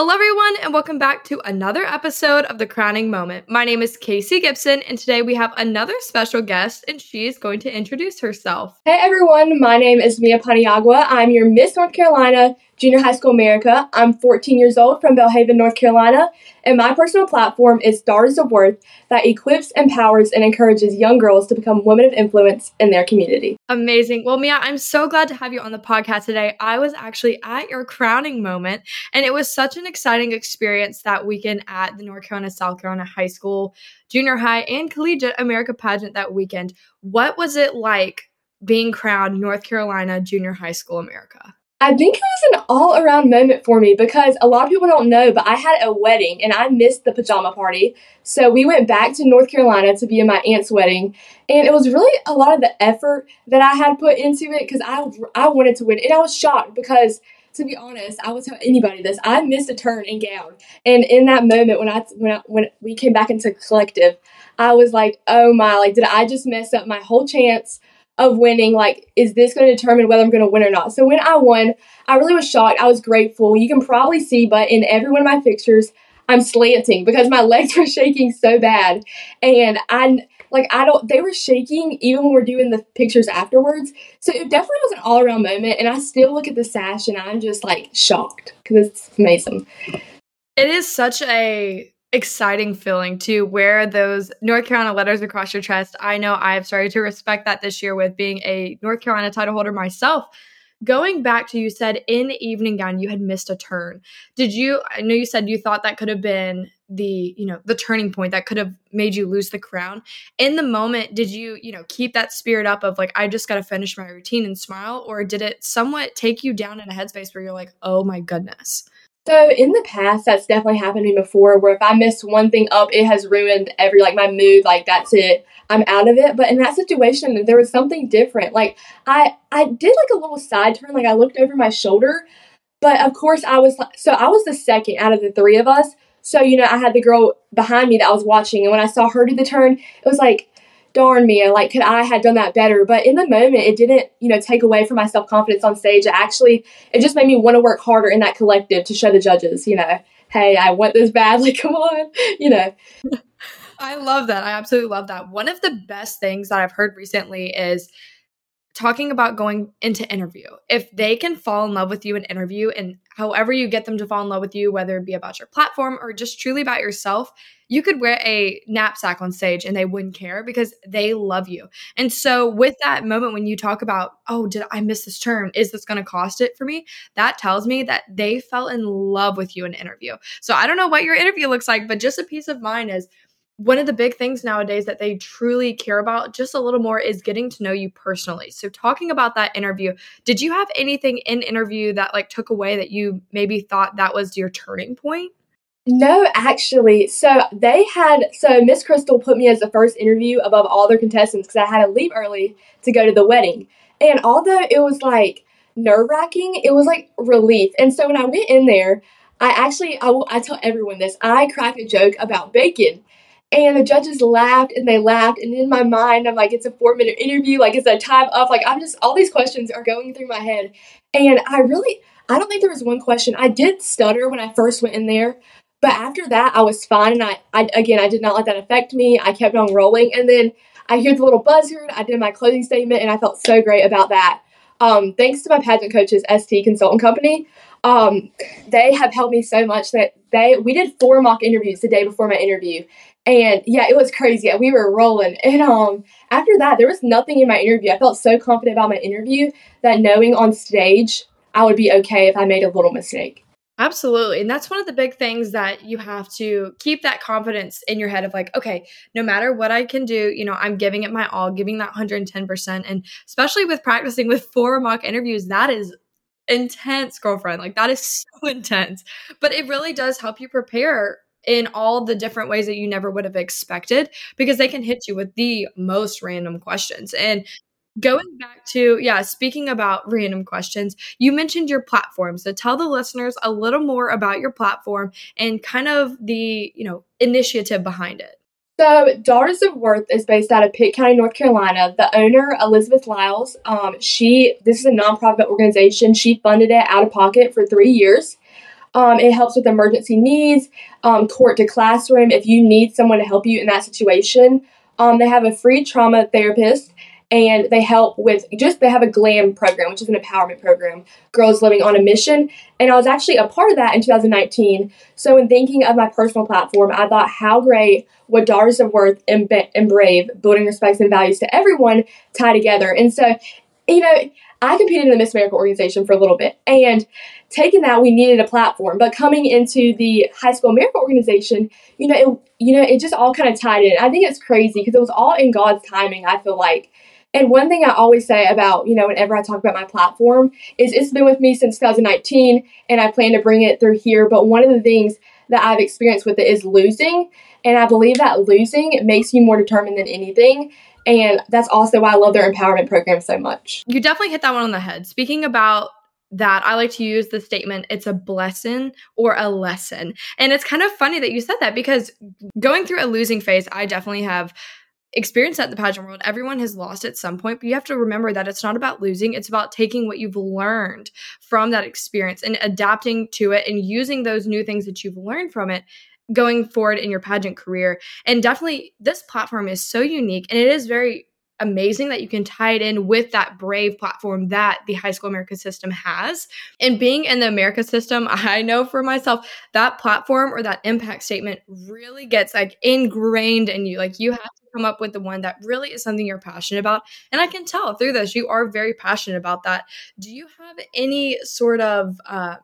Hello, everyone, and welcome back to another episode of The Crowning Moment. My name is Casey Gibson, and today we have another special guest, and she is going to introduce herself. Hey, everyone, my name is Mia Paniagua. I'm your Miss North Carolina Junior High School America. I'm 14 years old from Belhaven, North Carolina, and my personal platform is Daughters of Worth that equips, empowers, and encourages young girls to become women of influence in their community. Amazing. Well, Mia, I'm so glad to have you on the podcast today. I was actually at your crowning moment, and it was such an exciting experience that weekend at the North Carolina South Carolina High School, Junior High, and Collegiate America pageant that weekend. What was it like being crowned North Carolina Junior High School America? I think it was an all around moment for me because a lot of people don't know, but I had a wedding and I missed the pajama party. So we went back to North Carolina to be in my aunt's wedding. And it was really a lot of the effort that I had put into it because I, I wanted to win. And I was shocked because to be honest, I would tell anybody this. I missed a turn and gown, and in that moment when I when I, when we came back into collective, I was like, "Oh my! Like, did I just mess up my whole chance of winning. Like, is this going to determine whether I'm going to win or not? So when I won, I really was shocked. I was grateful. You can probably see, but in every one of my pictures, I'm slanting because my legs were shaking so bad. And I like I don't they were shaking even when we're doing the pictures afterwards. So it definitely was an all around moment and I still look at the sash and I'm just like shocked because it's amazing. It is such a exciting feeling to wear those North Carolina letters across your chest. I know I've started to respect that this year with being a North Carolina title holder myself. Going back to you said in the evening gown you had missed a turn. Did you I know you said you thought that could have been the, you know, the turning point that could have made you lose the crown. In the moment, did you, you know, keep that spirit up of like I just got to finish my routine and smile or did it somewhat take you down in a headspace where you're like, "Oh my goodness." So in the past, that's definitely happened to me before. Where if I miss one thing up, it has ruined every like my mood. Like that's it, I'm out of it. But in that situation, there was something different. Like I I did like a little side turn. Like I looked over my shoulder, but of course I was so I was the second out of the three of us. So you know I had the girl behind me that I was watching, and when I saw her do the turn, it was like darn me, like could I had done that better? But in the moment, it didn't, you know, take away from my self confidence on stage. It actually, it just made me want to work harder in that collective to show the judges, you know, hey, I want this badly. Come on, you know. I love that. I absolutely love that. One of the best things that I've heard recently is talking about going into interview. If they can fall in love with you in interview and however you get them to fall in love with you, whether it be about your platform or just truly about yourself, you could wear a knapsack on stage and they wouldn't care because they love you. And so with that moment when you talk about, oh, did I miss this turn? Is this going to cost it for me? That tells me that they fell in love with you in interview. So I don't know what your interview looks like, but just a peace of mind is one of the big things nowadays that they truly care about just a little more is getting to know you personally. So talking about that interview, did you have anything in interview that like took away that you maybe thought that was your turning point? No, actually. So they had so Miss Crystal put me as the first interview above all their contestants because I had to leave early to go to the wedding. And although it was like nerve wracking, it was like relief. And so when I went in there, I actually I I tell everyone this. I cracked a joke about bacon and the judges laughed and they laughed. And in my mind, I'm like, it's a four minute interview. Like, it's a time up. Like, I'm just, all these questions are going through my head. And I really, I don't think there was one question. I did stutter when I first went in there. But after that, I was fine. And I, I again, I did not let that affect me. I kept on rolling. And then I hear the little buzzard. I did my closing statement and I felt so great about that. Um, thanks to my pageant coaches, ST Consultant Company. Um, they have helped me so much that they we did four mock interviews the day before my interview and yeah, it was crazy. We were rolling. And um after that, there was nothing in my interview. I felt so confident about my interview that knowing on stage I would be okay if I made a little mistake. Absolutely. And that's one of the big things that you have to keep that confidence in your head of like, okay, no matter what I can do, you know, I'm giving it my all, giving that 110%. And especially with practicing with four mock interviews, that is intense, girlfriend. Like, that is so intense. But it really does help you prepare in all the different ways that you never would have expected because they can hit you with the most random questions. And going back to, yeah, speaking about random questions, you mentioned your platform. So tell the listeners a little more about your platform and kind of the, you know, initiative behind it. So, Daughters of Worth is based out of Pitt County, North Carolina. The owner, Elizabeth Lyles, um, she this is a nonprofit organization. She funded it out of pocket for three years. Um, it helps with emergency needs, um, court to classroom. If you need someone to help you in that situation, um, they have a free trauma therapist and they help with just they have a glam program which is an empowerment program girls living on a mission. And i was actually a part of that in 2019 so in thinking of my personal platform i thought how great would daughters of worth and, and brave building respects and values to everyone tie together. And so you know i competed in the miss america organization for a little bit and taking that we needed a platform but coming into the high school america organization you know it, you know it just all kind of tied in i think it's crazy because it was all in god's timing i feel like and one thing I always say about, you know, whenever I talk about my platform is it's been with me since 2019 and I plan to bring it through here. But one of the things that I've experienced with it is losing. And I believe that losing makes you more determined than anything. And that's also why I love their empowerment program so much. You definitely hit that one on the head. Speaking about that I like to use the statement it's a blessing or a lesson. And it's kind of funny that you said that because going through a losing phase, I definitely have experience that in the pageant world. Everyone has lost at some point, but you have to remember that it's not about losing. It's about taking what you've learned from that experience and adapting to it and using those new things that you've learned from it going forward in your pageant career. And definitely, this platform is so unique and it is very amazing that you can tie it in with that brave platform that the high school america system has. And being in the america system i know for myself that platform or that impact statement really gets like ingrained in you. Like you have to come up with the one that really is something you're passionate about and i can tell through this you are very passionate about that. Do you have any sort of uh,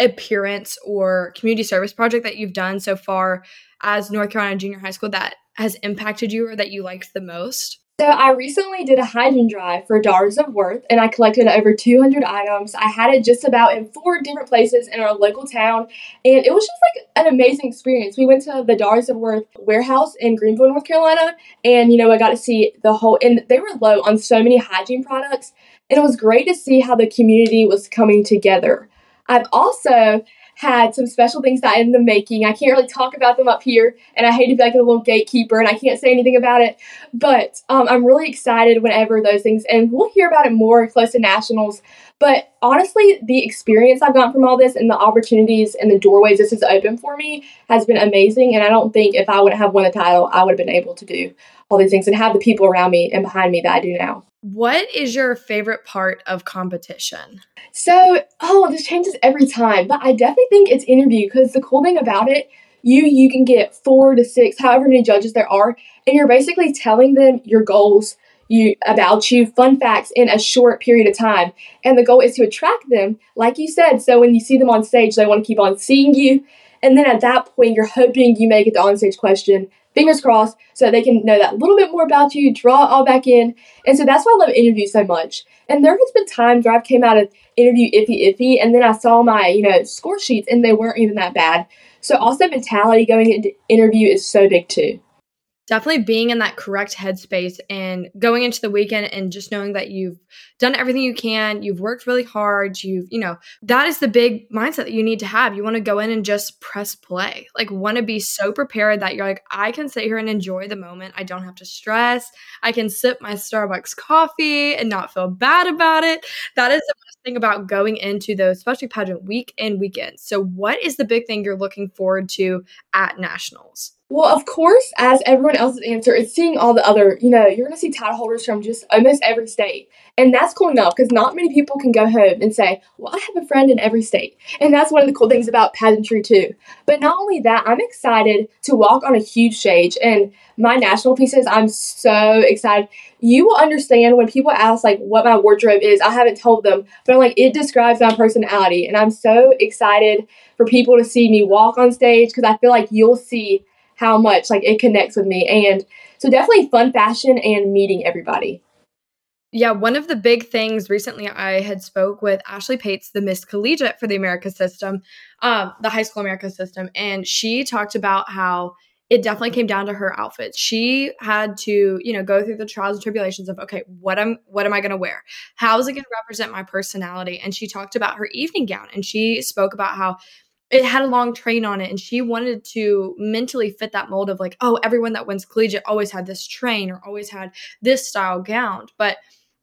appearance or community service project that you've done so far as north carolina junior high school that has impacted you or that you liked the most so I recently did a hygiene drive for Daughters of Worth and I collected over 200 items. I had it just about in four different places in our local town and it was just like an amazing experience. We went to the Daughters of Worth warehouse in Greenville, North Carolina and you know I got to see the whole and they were low on so many hygiene products and it was great to see how the community was coming together. I've also had some special things that I ended up making. I can't really talk about them up here, and I hate to be like a little gatekeeper and I can't say anything about it. But um, I'm really excited whenever those things, and we'll hear about it more close to nationals. But honestly, the experience I've gotten from all this and the opportunities and the doorways this has opened for me has been amazing. And I don't think if I wouldn't have won the title, I would have been able to do all these things and have the people around me and behind me that I do now. What is your favorite part of competition? So, oh, this changes every time, but I definitely think it's interview because the cool thing about it, you you can get four to six, however many judges there are, and you're basically telling them your goals, you about you, fun facts in a short period of time. And the goal is to attract them, like you said. So when you see them on stage, they want to keep on seeing you. And then at that point, you're hoping you make it the onstage question fingers crossed, so they can know that little bit more about you, draw it all back in. And so that's why I love interviews so much. And there has been times where I've came out of interview iffy iffy, and then I saw my, you know, score sheets and they weren't even that bad. So also mentality going into interview is so big too definitely being in that correct headspace and going into the weekend and just knowing that you've done everything you can, you've worked really hard, you've, you know, that is the big mindset that you need to have. You want to go in and just press play. Like want to be so prepared that you're like I can sit here and enjoy the moment. I don't have to stress. I can sip my Starbucks coffee and not feel bad about it. That is the best thing about going into those especially pageant week and weekends. So what is the big thing you're looking forward to at nationals? Well, of course, as everyone else's answer, it's seeing all the other, you know, you're going to see title holders from just almost every state. And that's cool enough because not many people can go home and say, well, I have a friend in every state. And that's one of the cool things about pageantry, too. But not only that, I'm excited to walk on a huge stage. And my national pieces, I'm so excited. You will understand when people ask, like, what my wardrobe is. I haven't told them, but I'm like, it describes my personality. And I'm so excited for people to see me walk on stage because I feel like you'll see how much like it connects with me. And so definitely fun fashion and meeting everybody. Yeah, one of the big things recently I had spoke with Ashley Pates, the Miss Collegiate for the America system, um, the high school America system, and she talked about how it definitely came down to her outfits. She had to, you know, go through the trials and tribulations of okay, what am what am I going to wear? How is it going to represent my personality? And she talked about her evening gown and she spoke about how it had a long train on it and she wanted to mentally fit that mold of like oh everyone that wins collegiate always had this train or always had this style gown but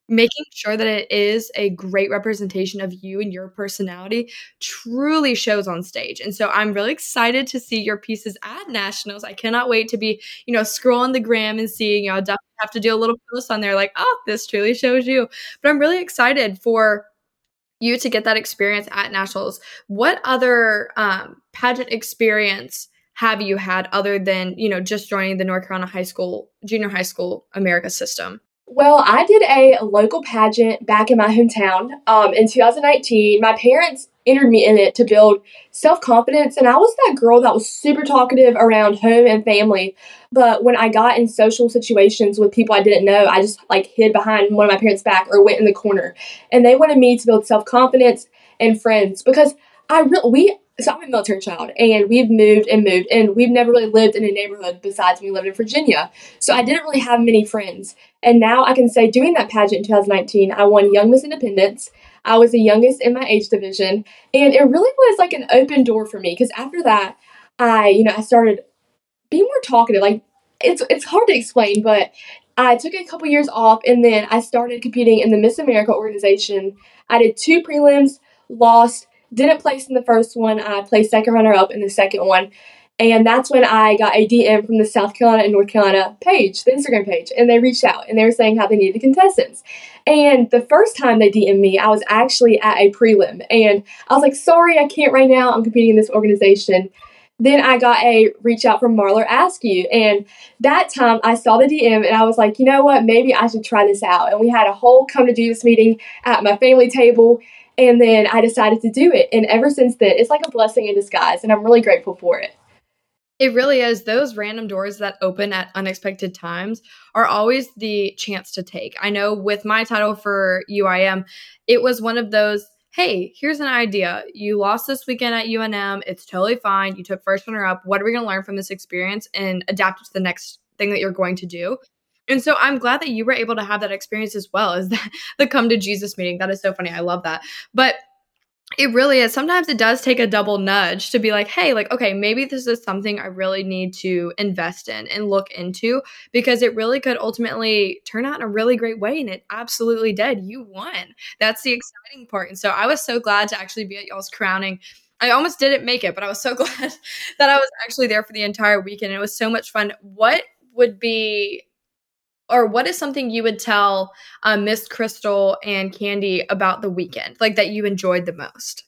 making sure that it is a great representation of you and your personality truly shows on stage. And so I'm really excited to see your pieces at nationals. I cannot wait to be, you know, scrolling the gram and seeing, you know, definitely have to do a little post on there like, oh, this truly shows you. But I'm really excited for you to get that experience at nationals. What other um, pageant experience have you had other than, you know, just joining the North Carolina high school, junior high school America system? Well, I did a local pageant back in my hometown um, in 2019. My parents entered me in it to build self confidence, and I was that girl that was super talkative around home and family. But when I got in social situations with people I didn't know, I just like hid behind one of my parents' back or went in the corner. And they wanted me to build self confidence and friends because I really we so I'm a military child, and we've moved and moved, and we've never really lived in a neighborhood besides we lived in Virginia. So I didn't really have many friends. And now I can say, doing that pageant in 2019, I won Young Miss Independence. I was the youngest in my age division, and it really was like an open door for me because after that, I, you know, I started being more talkative. Like it's it's hard to explain, but I took a couple years off, and then I started competing in the Miss America organization. I did two prelims, lost didn't place in the first one. I placed second runner up in the second one. And that's when I got a DM from the South Carolina and North Carolina page, the Instagram page, and they reached out and they were saying how they needed contestants. And the first time they DM'd me, I was actually at a prelim, and I was like, "Sorry, I can't right now. I'm competing in this organization." Then I got a reach out from Marlar Askew, and that time I saw the DM and I was like, you know what, maybe I should try this out. And we had a whole come to Jesus meeting at my family table, and then I decided to do it. And ever since then, it's like a blessing in disguise. And I'm really grateful for it. It really is. Those random doors that open at unexpected times are always the chance to take. I know with my title for UIM, it was one of those hey, here's an idea. You lost this weekend at UNM. It's totally fine. You took first runner up. What are we going to learn from this experience and adapt it to the next thing that you're going to do? And so I'm glad that you were able to have that experience as well as that the come to Jesus meeting. That is so funny. I love that. But it really is. Sometimes it does take a double nudge to be like, hey, like, okay, maybe this is something I really need to invest in and look into because it really could ultimately turn out in a really great way. And it absolutely did. You won. That's the exciting part. And so I was so glad to actually be at y'all's crowning. I almost didn't make it, but I was so glad that I was actually there for the entire weekend. It was so much fun. What would be or what is something you would tell um, Miss Crystal and Candy about the weekend, like that you enjoyed the most?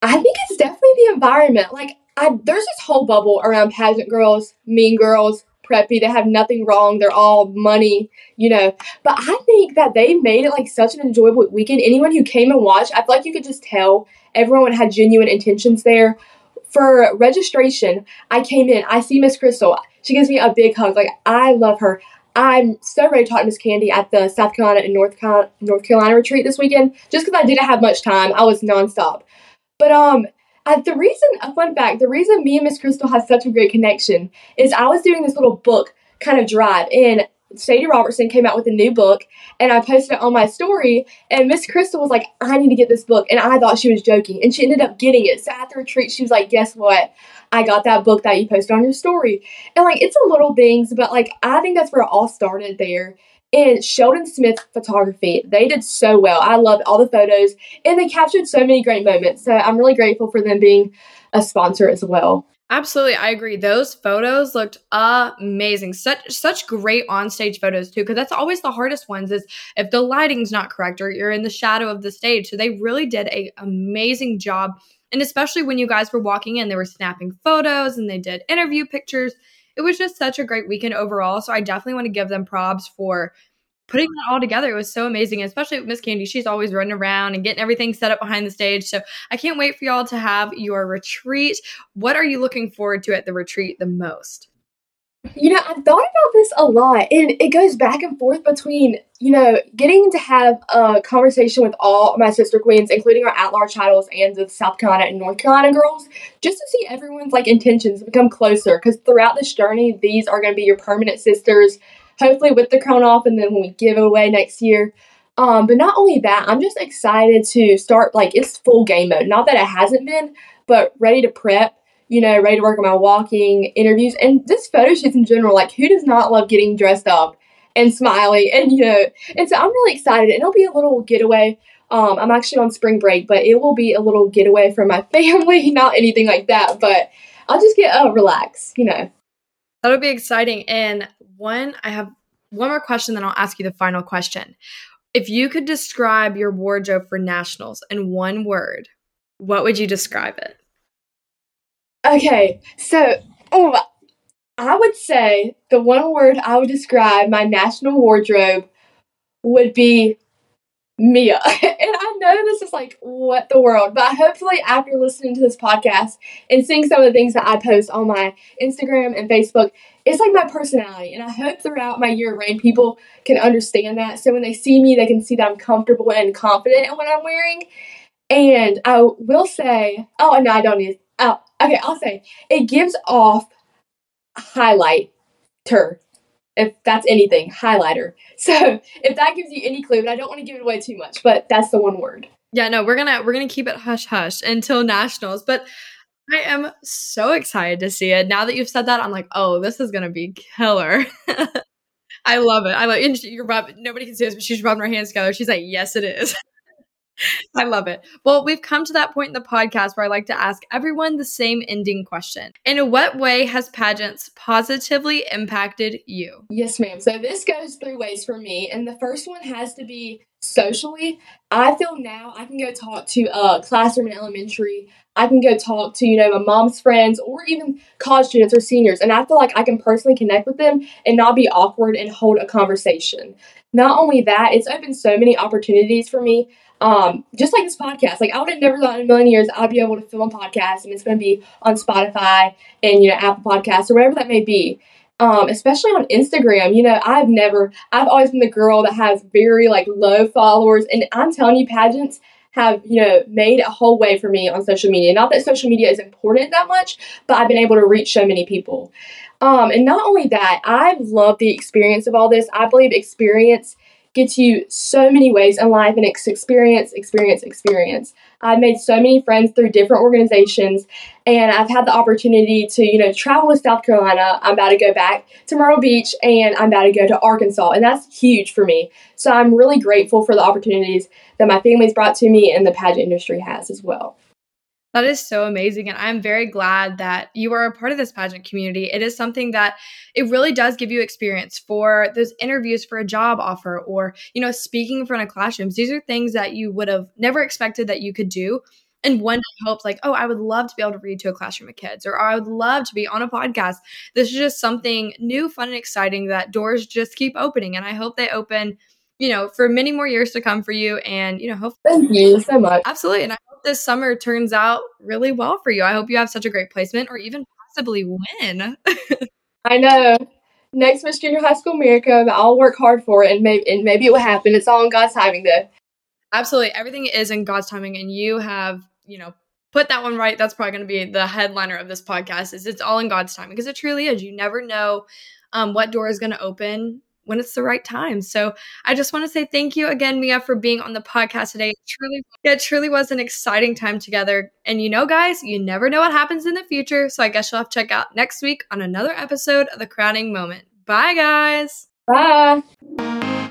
I think it's definitely the environment. Like, I, there's this whole bubble around pageant girls, mean girls, preppy. They have nothing wrong. They're all money, you know. But I think that they made it like such an enjoyable weekend. Anyone who came and watched, I feel like you could just tell everyone had genuine intentions there. For registration, I came in. I see Miss Crystal. She gives me a big hug. Like I love her. I'm so ready to talk to Miss Candy at the South Carolina and North Carolina, North Carolina retreat this weekend, just because I didn't have much time. I was nonstop. But um, I, the reason, a fun fact, the reason me and Miss Crystal had such a great connection is I was doing this little book kind of drive, and Sadie Robertson came out with a new book, and I posted it on my story. And Miss Crystal was like, "I need to get this book," and I thought she was joking, and she ended up getting it. So at the retreat, she was like, "Guess what? I got that book that you posted on your story. And like it's a little things, but like I think that's where it all started there. And Sheldon Smith photography, they did so well. I loved all the photos and they captured so many great moments. So I'm really grateful for them being a sponsor as well. Absolutely, I agree. Those photos looked amazing. Such such great onstage photos too, because that's always the hardest ones. Is if the lighting's not correct or you're in the shadow of the stage. So they really did a amazing job and especially when you guys were walking in, they were snapping photos and they did interview pictures. It was just such a great weekend overall. So I definitely want to give them props for putting that all together. It was so amazing, especially with Miss Candy. She's always running around and getting everything set up behind the stage. So I can't wait for y'all to have your retreat. What are you looking forward to at the retreat the most? You know, I've thought about this a lot, and it goes back and forth between, you know, getting to have a conversation with all my sister queens, including our at large titles and the South Carolina and North Carolina girls, just to see everyone's like intentions become closer. Because throughout this journey, these are going to be your permanent sisters, hopefully with the crown off, and then when we give away next year. Um, but not only that, I'm just excited to start like it's full game mode. Not that it hasn't been, but ready to prep you know, ready to work on my walking interviews and just photo shoots in general. Like, who does not love getting dressed up and smiling and you know and so i'm really excited and it'll be a little getaway um, i'm actually on spring break but it will be a little getaway from my family not anything like that but i'll just get uh, relax you know that'll be exciting and one i have one more question then i'll ask you the final question. If you could describe your wardrobe for nationals in one word what would you describe it? Okay so oh I would say the one word I would describe my national wardrobe would be Mia. and I know this is like, what the world? But hopefully, after listening to this podcast and seeing some of the things that I post on my Instagram and Facebook, it's like my personality. And I hope throughout my year of reign, people can understand that. So when they see me, they can see that I'm comfortable and confident in what I'm wearing. And I will say, oh, no, I don't need, oh, okay, I'll say it gives off highlighter. If that's anything, highlighter. So if that gives you any clue, but I don't want to give it away too much, but that's the one word. Yeah, no, we're gonna we're gonna keep it hush hush until nationals. But I am so excited to see it. Now that you've said that, I'm like, oh, this is gonna be killer. I love it. I love it. You're rubbing, nobody can see this, but she's rubbing her hands together. She's like, yes, it is. I love it. Well, we've come to that point in the podcast where I like to ask everyone the same ending question. In what way has pageants positively impacted you? Yes, ma'am. So this goes three ways for me. And the first one has to be socially. I feel now I can go talk to a classroom in elementary. I can go talk to, you know, my mom's friends or even college students or seniors. And I feel like I can personally connect with them and not be awkward and hold a conversation. Not only that, it's opened so many opportunities for me. Um, just like this podcast, like I would have never thought in a million years I'd be able to film a podcast and it's going to be on Spotify and you know Apple Podcasts or whatever that may be. Um, especially on Instagram, you know, I've never, I've always been the girl that has very like low followers, and I'm telling you, pageants have you know made a whole way for me on social media. Not that social media is important that much, but I've been able to reach so many people. Um, and not only that, I've loved the experience of all this. I believe experience gets you so many ways in life and experience, experience, experience. I've made so many friends through different organizations and I've had the opportunity to, you know, travel to South Carolina. I'm about to go back to Myrtle Beach and I'm about to go to Arkansas and that's huge for me. So I'm really grateful for the opportunities that my family's brought to me and the pageant industry has as well. That is so amazing. And I'm very glad that you are a part of this pageant community. It is something that it really does give you experience for those interviews for a job offer or, you know, speaking in front of classrooms. These are things that you would have never expected that you could do. And one hopes like, oh, I would love to be able to read to a classroom of kids, or oh, I would love to be on a podcast. This is just something new, fun, and exciting that doors just keep opening. And I hope they open you know, for many more years to come for you. And, you know, hopefully. Thank you so much. Absolutely. And I this summer turns out really well for you. I hope you have such a great placement or even possibly win. I know. Next Miss Junior High School America, I'll work hard for it and maybe, and maybe it will happen. It's all in God's timing, though. Absolutely. Everything is in God's timing. And you have, you know, put that one right. That's probably going to be the headliner of this podcast is it's all in God's timing because it truly is. You never know um, what door is going to open when it's the right time. So I just want to say thank you again, Mia, for being on the podcast today. It truly, it truly was an exciting time together. And you know, guys, you never know what happens in the future. So I guess you'll have to check out next week on another episode of The Crowning Moment. Bye, guys. Bye.